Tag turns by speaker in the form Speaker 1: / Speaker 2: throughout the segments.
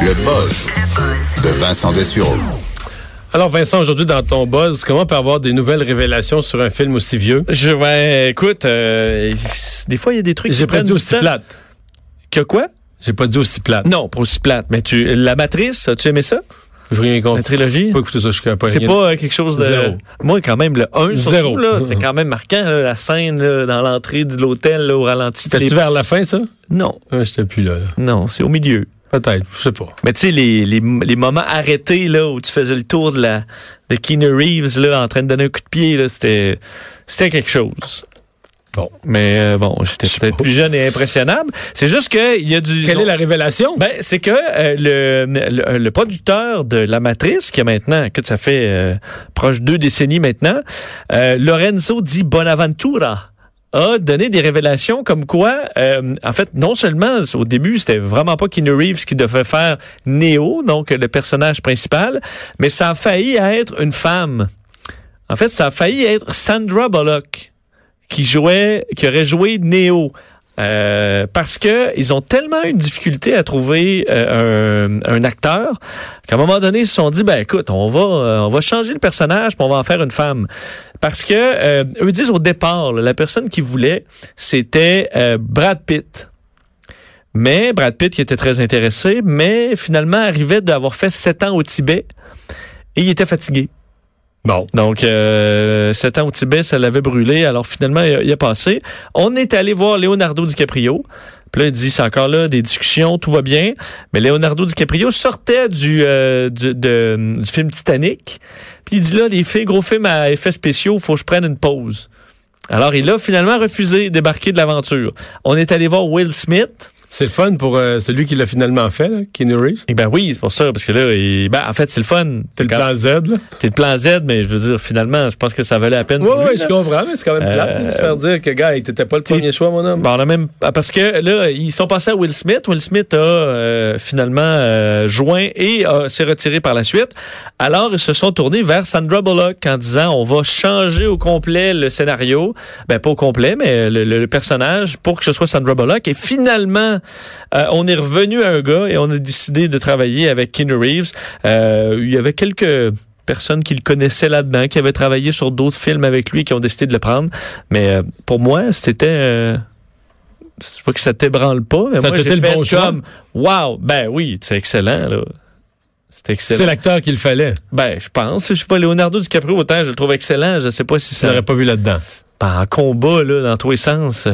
Speaker 1: Le buzz de Vincent Dessureau.
Speaker 2: Alors Vincent, aujourd'hui dans ton buzz, comment peut avoir des nouvelles révélations sur un film aussi vieux?
Speaker 3: Je vais, écoute, euh, des fois il y a des trucs.
Speaker 2: J'ai pas dit aussi plate.
Speaker 3: Que quoi?
Speaker 2: J'ai pas dit aussi plate.
Speaker 3: Non, pas aussi plate. Mais tu, la matrice, as-tu aimé ça?
Speaker 2: Je rien compte.
Speaker 3: La trilogie?
Speaker 2: Pas écouté ça, je pas
Speaker 3: C'est pas euh, quelque chose de.
Speaker 2: Zéro.
Speaker 3: Moi, quand même, le 1,
Speaker 2: Zéro.
Speaker 3: là, c'est quand même marquant, là, la scène là, dans l'entrée de l'hôtel au ralenti.
Speaker 2: C'était-tu
Speaker 3: Les-
Speaker 2: vers la fin, ça?
Speaker 3: Non,
Speaker 2: Ah, J'étais plus là, là.
Speaker 3: non, c'est au milieu.
Speaker 2: Peut-être, je sais pas.
Speaker 3: Mais tu sais, les, les, les moments arrêtés là, où tu faisais le tour de la de Keanu Reeves là, en train de donner un coup de pied, là, c'était c'était quelque chose.
Speaker 2: Bon.
Speaker 3: Mais euh, bon, j'étais peut-être plus jeune et impressionnable. C'est juste que il y a du.
Speaker 2: Quelle est la révélation?
Speaker 3: Ben, c'est que euh, le, le, le producteur de La Matrice, qui a maintenant, que ça fait euh, proche de deux décennies maintenant, euh, Lorenzo Di Bonaventura, a donné des révélations comme quoi, euh, en fait, non seulement au début, c'était vraiment pas Keanu Reeves qui devait faire Neo, donc le personnage principal, mais ça a failli être une femme. En fait, ça a failli être Sandra Bullock qui jouait, qui aurait joué Neo. Euh, parce que ils ont tellement eu de difficulté à trouver euh, un, acteur qu'à un moment donné ils se sont dit ben écoute on va euh, changer le personnage puis on va en faire une femme. Parce que euh, eux disent au départ la personne qui voulait c'était Brad Pitt. Mais Brad Pitt était très intéressé mais finalement arrivait d'avoir fait sept ans au Tibet et il était fatigué
Speaker 2: Bon.
Speaker 3: donc, euh, sept ans au Tibet, ça l'avait brûlé. Alors, finalement, il a, il passé. On est allé voir Leonardo DiCaprio. Puis là, il dit, c'est encore là, des discussions, tout va bien. Mais Leonardo DiCaprio sortait du, euh, du, du film Titanic. Puis il dit, là, les filles, gros films à effets spéciaux, faut que je prenne une pause. Alors, il a finalement refusé débarquer de l'aventure. On est allé voir Will Smith.
Speaker 2: C'est le fun pour euh, celui qui l'a finalement fait, là, Keanu Reeves.
Speaker 3: Eh ben oui, c'est pour ça, parce que là, il- ben, en fait, c'est le fun.
Speaker 2: C'est le
Speaker 3: Quand-
Speaker 2: plan Z, là.
Speaker 3: C'est le plan Z, mais je veux dire, finalement, je pense que ça valait la peine.
Speaker 2: Oui,
Speaker 3: pour lui,
Speaker 2: oui,
Speaker 3: là.
Speaker 2: je comprends, mais c'est quand même plate
Speaker 3: Euh,
Speaker 2: de se faire dire que, gars, t'étais pas le
Speaker 3: t'es-
Speaker 2: premier choix, mon homme.
Speaker 3: Bon, on a même ah, parce que là ils sont passés à Will Smith. Will Smith a euh, finalement euh, joint et euh, s'est retiré par la suite. Alors ils se sont tournés vers Sandra Bullock en disant on va changer au complet le scénario, ben pas au complet mais le, le- le personnage pour que ce soit Sandra Bullock. Et finalement euh, on est revenu à un gars et on a décidé de travailler avec Keanu Reeves. Euh, il y avait quelques personnes qui le connaissaient là-dedans, qui avaient travaillé sur d'autres films avec lui, qui ont décidé de le prendre. Mais euh, pour moi, c'était... je vois que ça t'ébranle pas, mais
Speaker 2: Ça
Speaker 3: moi, j'ai fait
Speaker 2: bon
Speaker 3: comme, wow, ben oui, c'est excellent, là. C'est
Speaker 2: l'acteur qu'il fallait.
Speaker 3: Ben, je pense. Je sais pas, Leonardo DiCaprio, autant je le trouve excellent. Je sais pas si ça...
Speaker 2: l'aurais pas vu là-dedans.
Speaker 3: Ben, en combat, là, dans tous les sens.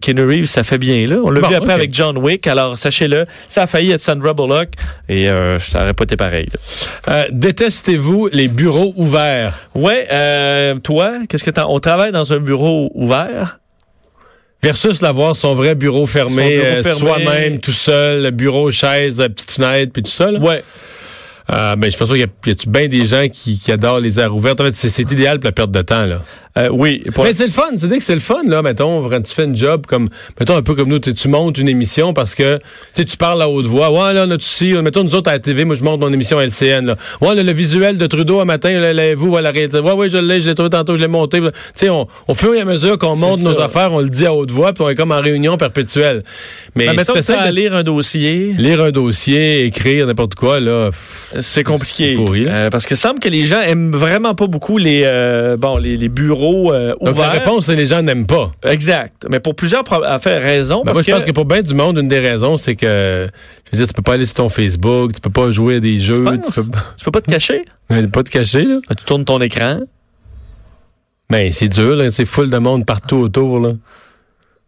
Speaker 3: Keanu Reeves, ça fait bien, là. On l'a
Speaker 2: Bon,
Speaker 3: vu après avec John Wick. Alors, sachez-le, ça a failli être Sandra Bullock et euh, ça aurait pas été pareil.
Speaker 2: Euh, détestez-vous les bureaux ouverts?
Speaker 3: Ouais, euh, toi, qu'est-ce que t'en... On travaille dans un bureau ouvert?
Speaker 2: Versus l'avoir son vrai bureau fermé, euh,
Speaker 3: fermé.
Speaker 2: soi-même, tout seul, bureau, chaise, euh, petite fenêtre, puis tout ça. Là.
Speaker 3: Ouais.
Speaker 2: Euh, ben, je pense qu'il y a, y a bien des gens qui, qui adorent les aires ouvertes. En fait, c'est, idéal pour la perte de temps. Là.
Speaker 3: Euh, oui. Pour...
Speaker 2: Mais c'est le fun, c'est dire que c'est le fun, là, mettons, quand tu fais une job comme, mettons, un peu comme nous, tu montes une émission parce que, tu sais, tu parles à haute voix. Ouais, là, on a tout ici, mettons, nous autres à la TV, moi, je monte mon émission LCN, là. Ouais, là, le visuel de Trudeau un matin, là, l'avez-vous, à la réalité. Ouais, ouais, je l'ai, je l'ai trouvé tantôt, je l'ai monté. Tu sais, on, au fur et à mesure qu'on monte nos affaires, on le dit à haute voix, puis on est comme en réunion perpétuelle. Mais
Speaker 3: Ben, mettons
Speaker 2: si
Speaker 3: tu
Speaker 2: de
Speaker 3: lire un dossier,
Speaker 2: lire un dossier, écrire n'importe quoi, là,
Speaker 3: c'est compliqué.
Speaker 2: C'est pourri.
Speaker 3: Euh, parce que semble que les gens aiment vraiment pas beaucoup les, euh, bon, les, les bureaux euh,
Speaker 2: donc la
Speaker 3: ouverts.
Speaker 2: réponse, c'est les gens n'aiment pas.
Speaker 3: Exact. Mais pour plusieurs pro- à faire raison.
Speaker 2: Ben, moi, je pense que pour bien du monde, une des raisons, c'est que, je veux dire, tu peux pas aller sur ton Facebook, tu peux pas jouer à des jeux, tu peux
Speaker 3: tu peux pas te cacher?
Speaker 2: Mais pas te cacher, là.
Speaker 3: Tu tournes ton écran?
Speaker 2: Mais c'est dur, là. C'est full de monde partout autour, là.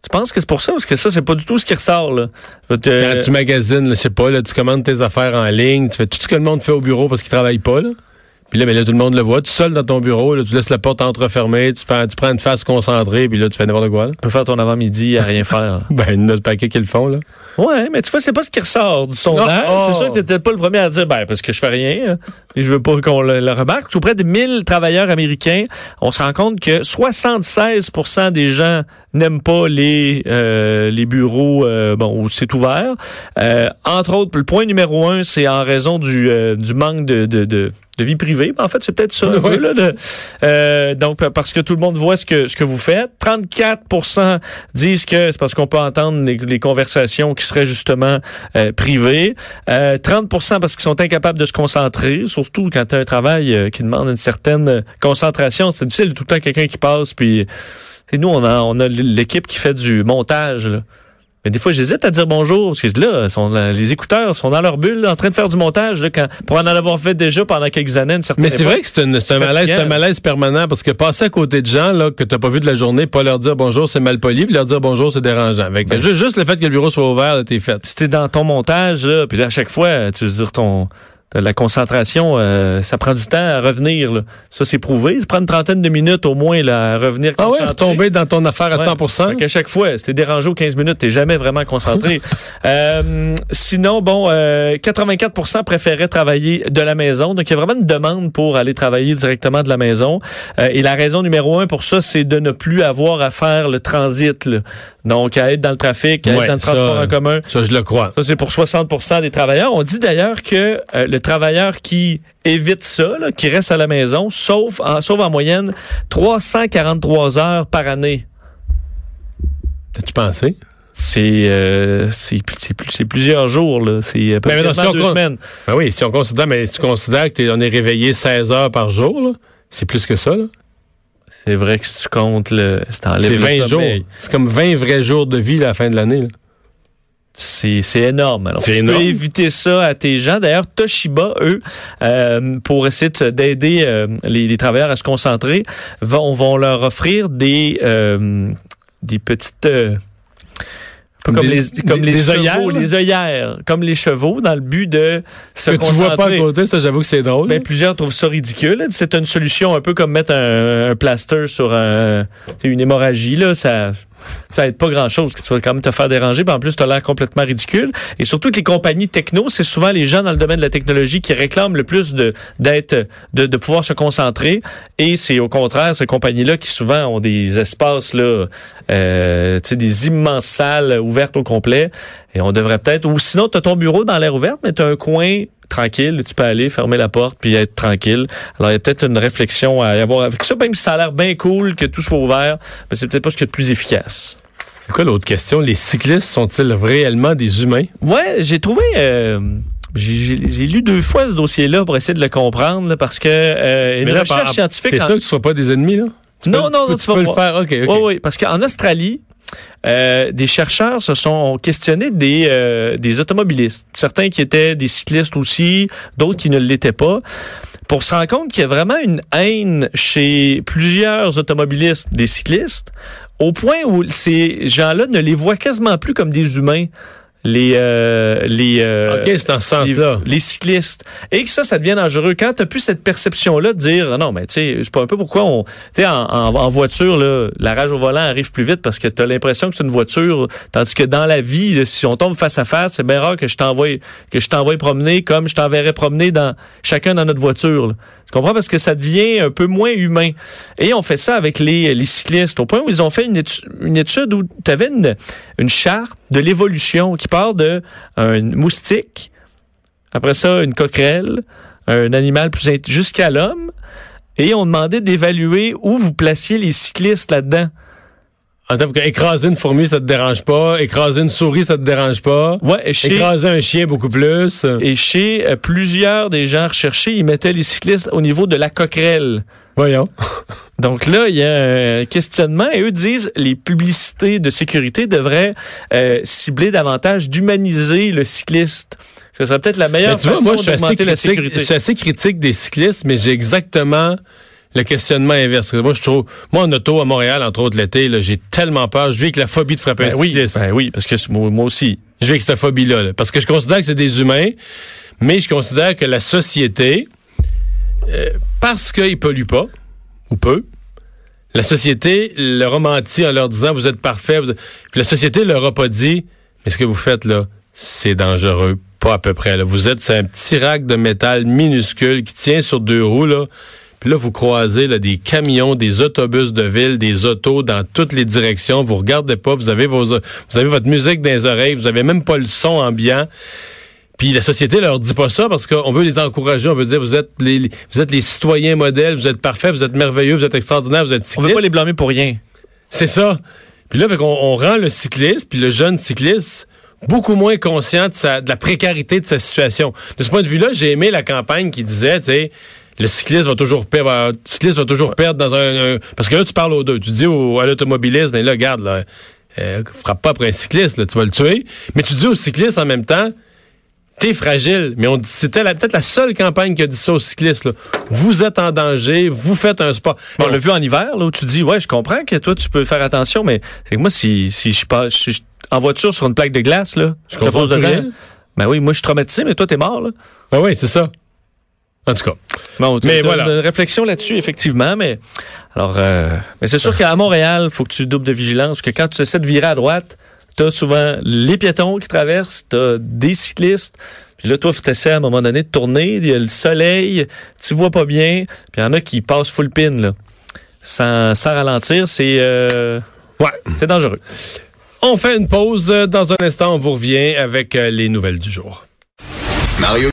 Speaker 3: Tu penses que c'est pour ça? Parce que ça, c'est pas du tout ce qui ressort. Là? Te-
Speaker 2: Quand tu magasines, je sais pas, là, tu commandes tes affaires en ligne, tu fais tout ce que le monde fait au bureau parce qu'il travaille pas, là. Puis là, mais là, tout le monde le voit. Tu es seul dans ton bureau, là, tu laisses la porte entrefermée, tu, fais, tu prends une face concentrée, puis là, tu fais n'importe quoi, là.
Speaker 3: Tu peux faire ton avant-midi à rien faire.
Speaker 2: Ben, il y en a ce paquet qui le font, là.
Speaker 3: Ouais, mais tu vois, c'est pas ce qui ressort du sondage.
Speaker 2: Oh.
Speaker 3: C'est sûr que t'étais pas le premier à dire, ben, parce que je fais rien, hein, et je veux pas qu'on le, le remarque. Tout près de 1000 travailleurs américains, on se rend compte que 76% des gens n'aiment pas les euh, les bureaux euh, bon où c'est ouvert. Euh, entre autres, le point numéro un, c'est en raison du, euh, du manque de, de, de, de vie privée. En fait, c'est peut-être ça. peu, là, de- euh, donc, parce que tout le monde voit ce que ce que vous faites. 34% disent que c'est parce qu'on peut entendre les, les conversations qui seraient justement euh, privées. Euh, 30% parce qu'ils sont incapables de se concentrer, surtout quand tu as un travail qui demande une certaine concentration. C'est difficile tout le temps quelqu'un qui passe puis c'est nous on a on a l'équipe qui fait du montage là. Mais des fois, j'hésite à dire bonjour, parce que là, sont, les écouteurs sont dans leur bulle, là, en train de faire du montage, là, quand, pour en avoir fait déjà pendant quelques années, une certaine
Speaker 2: Mais c'est vrai que c'est un, malaise, un malaise permanent parce que passer à côté de gens là, que tu n'as pas vu de la journée, pas leur dire bonjour, c'est mal poli, puis leur dire bonjour, c'est dérangeant. Avec,
Speaker 3: Ben,
Speaker 2: juste, juste le fait que le bureau soit ouvert, t'es fait.
Speaker 3: si t'es dans ton montage, là, puis là, à chaque fois, tu veux dire, ton, la concentration, euh, ça prend du temps à revenir. Là. Ça, c'est prouvé. Ça prend une trentaine de minutes au moins là, à revenir
Speaker 2: Ah ouais,
Speaker 3: concentré.
Speaker 2: retomber dans ton affaire à
Speaker 3: Ouais.
Speaker 2: 100
Speaker 3: Fait qu'à chaque fois, si t'es dérangé aux 15 minutes, t'es jamais vraiment concentré. Euh, sinon, bon, euh, 84% préféraient travailler de la maison. Donc, il y a vraiment une demande pour aller travailler directement de la maison. Euh, et la raison numéro un pour ça, c'est de ne plus avoir à faire le transit. là. Donc, à être dans le trafic, à
Speaker 2: Ouais,
Speaker 3: être dans le
Speaker 2: ça,
Speaker 3: transport en commun.
Speaker 2: Ça, je le crois.
Speaker 3: Ça, c'est pour 60% des travailleurs. On dit d'ailleurs que euh, le travailleur qui évite ça, là, qui reste à la maison, sauf en, sauve en moyenne 343 heures par année.
Speaker 2: T'as-tu pensé?
Speaker 3: C'est euh, plusieurs jours. là. C'est à peu près
Speaker 2: si
Speaker 3: deux semaines.
Speaker 2: Ben oui, si on considère, mais si tu considères que on est réveillé 16 heures par jour, c'est plus que ça, là.
Speaker 3: C'est vrai que si tu comptes, le, si
Speaker 2: C'est
Speaker 3: le
Speaker 2: 20 jours. C'est comme 20 vrais jours de vie là, à la fin de l'année.
Speaker 3: C'est énorme. Alors, tu
Speaker 2: énorme.
Speaker 3: peux éviter ça à tes gens. D'ailleurs, Toshiba, eux, euh, pour essayer de- d'aider euh, les, les travailleurs à se concentrer, vont, vont leur offrir des, euh, des petites...
Speaker 2: Comme des-
Speaker 3: les, comme
Speaker 2: des-
Speaker 3: les
Speaker 2: des œillères, là?
Speaker 3: les œillères, comme les chevaux, dans le but de se
Speaker 2: Que tu vois pas à
Speaker 3: concentrer.
Speaker 2: côté, ça, j'avoue que c'est drôle.
Speaker 3: Ben, plusieurs trouvent ça ridicule. C'est une solution un peu comme mettre un, un plaster sur un, une hémorragie. Là, ça, ça aide pas grand-chose. que Tu vas quand même te faire déranger. Puis en plus, tu as l'air complètement ridicule. Et surtout que les compagnies techno, c'est souvent les gens dans le domaine de la technologie qui réclament le plus de d'être, de, pouvoir se concentrer. Et c'est au contraire ces compagnies-là qui souvent ont des espaces là, euh, des immenses salles ouvertes au complet. Et on devrait peut-être, ou sinon, tu as ton bureau dans l'air ouverte, mais tu as un coin tranquille, tu peux aller fermer la porte puis être tranquille. Alors, il y a peut-être une réflexion à y avoir avec ça, même si ça a l'air bien cool que tout soit ouvert, mais c'est peut-être pas ce qui est le plus efficace.
Speaker 2: C'est quoi l'autre question? Les cyclistes sont-ils réellement des humains?
Speaker 3: Ouais, j'ai trouvé... euh, j'ai lu deux fois ce dossier-là pour essayer de le comprendre, là, parce que euh, une
Speaker 2: là,
Speaker 3: recherche
Speaker 2: par-
Speaker 3: scientifique...
Speaker 2: T'es
Speaker 3: en-
Speaker 2: sûr que tu ne seras pas des ennemis, là? Tu
Speaker 3: Non,
Speaker 2: peux-
Speaker 3: non,
Speaker 2: tu
Speaker 3: non,
Speaker 2: peux,
Speaker 3: tu vas
Speaker 2: peux le faire. OK, OK.
Speaker 3: Oui, oui, parce qu'en Australie, euh, des chercheurs se sont questionnés des, euh, des automobilistes. Certains qui étaient des cyclistes aussi, d'autres qui ne l'étaient pas, pour se rendre compte qu'il y a vraiment une haine chez plusieurs automobilistes des cyclistes, au point où ces gens-là ne les voient quasiment plus comme des humains. Les, euh, les, euh,
Speaker 2: c'est ce sens-là.
Speaker 3: les, les cyclistes. Et que ça, ça devient dangereux. Quand tu plus cette perception-là de dire, non, mais tu sais, c'est pas un peu pourquoi on... Tu sais, en, en, en voiture, là, la rage au volant arrive plus vite parce que tu as l'impression que c'est une voiture, tandis que dans la vie, là, si on tombe face à face, c'est bien rare que je t'envoie que je t'envoie promener comme je t'enverrais promener dans chacun dans notre voiture. là. Tu comprends? Parce que ça devient un peu moins humain. Et on fait ça avec les, cyclistes, au point où ils ont fait une étude, où tu avais une, une charte de l'évolution qui part de un moustique, après ça, une coquerelle, un animal plus jusqu'à l'homme. Et on demandait d'évaluer où vous placiez les cyclistes là-dedans.
Speaker 2: Attends, écraser une fourmi, ça te dérange pas. Écraser une souris, ça te dérange pas.
Speaker 3: Ouais, chez,
Speaker 2: Écraser un chien, beaucoup plus.
Speaker 3: et chez euh, plusieurs des gens recherchés, ils mettaient les cyclistes au niveau de la coquerelle.
Speaker 2: Voyons.
Speaker 3: Donc là, il y a un questionnement et eux disent les publicités de sécurité devraient euh, cibler davantage d'humaniser le cycliste. Ce serait peut-être la meilleure
Speaker 2: Mais tu
Speaker 3: façon d'augmenter la sécurité.
Speaker 2: je suis assez critique des cyclistes, mais j'ai exactement le questionnement inverse. Moi, je trouve, moi, en auto, à Montréal, entre autres l'été, j'ai tellement peur. Je vis avec la phobie de frapper
Speaker 3: Ben
Speaker 2: un
Speaker 3: oui,
Speaker 2: cycliste.
Speaker 3: ben oui, parce que moi, aussi.
Speaker 2: Je vis avec cette phobie-là. là. parce que je considère que c'est des humains, mais je considère que la société, euh, parce qu'ils polluent pas, ou peu, la société leur a menti en leur disant vous êtes parfait. Vous êtes- Puis la société leur a pas dit mais ce que vous faites là, c'est dangereux. Pas à peu près. Là. Vous êtes c'est un petit rack de métal minuscule qui tient sur deux roues là. Puis là, vous croisez là, des camions, des autobus de ville, des autos dans toutes les directions. Vous regardez pas, vous avez vos, vous avez votre musique dans les oreilles, vous avez même pas le son ambiant. Puis la société leur dit pas ça parce qu'on veut les encourager, on veut dire vous êtes les vous êtes les citoyens modèles, vous êtes parfaits, vous êtes merveilleux, vous êtes extraordinaires, vous êtes cyclistes.
Speaker 3: On veut pas les blâmer pour rien.
Speaker 2: C'est ça. Puis là, on, on rend le cycliste, puis le jeune cycliste beaucoup moins conscient de, sa, de la précarité de sa situation. De ce point de vue-là, j'ai aimé la campagne qui disait, tu sais, le cycliste va toujours perdre, le cycliste va toujours perdre dans un, parce que là tu parles aux deux, tu dis au, à l'automobiliste, mais là regarde là, euh, frappe pas après un cycliste, là, tu vas le tuer, mais tu dis au cycliste en même temps, t'es fragile. Mais on c'était peut-être la seule campagne qui a dit ça aux cyclistes. Là. Vous êtes en danger, vous faites un sport.
Speaker 3: Bon, on l'a vu en hiver, là, où tu dis, ouais, je comprends que toi, tu peux faire attention, mais c'est que moi, si, si je passe si je, en voiture sur une plaque de glace, là, je
Speaker 2: te pose dedans.
Speaker 3: Ben oui, moi, je suis traumatisé, mais toi, t'es mort, là.
Speaker 2: Ben oui, c'est ça. En tout cas.
Speaker 3: Bon, mais voilà. Une réflexion là-dessus, effectivement, mais alors, euh, mais c'est sûr qu'à Montréal, il faut que tu doubles de vigilance, que quand tu essaies de virer à droite, t'as souvent les piétons qui traversent, t'as des cyclistes. Puis là, toi, tu essaies à un moment donné de tourner, il y a le soleil, tu vois pas bien. Puis il y en a qui passent full pin, là. Sans, sans ralentir, c'est euh,
Speaker 2: ouais.
Speaker 3: c'est dangereux.
Speaker 2: On fait une pause. Dans un instant, on vous revient avec euh, les nouvelles du jour.
Speaker 1: Mario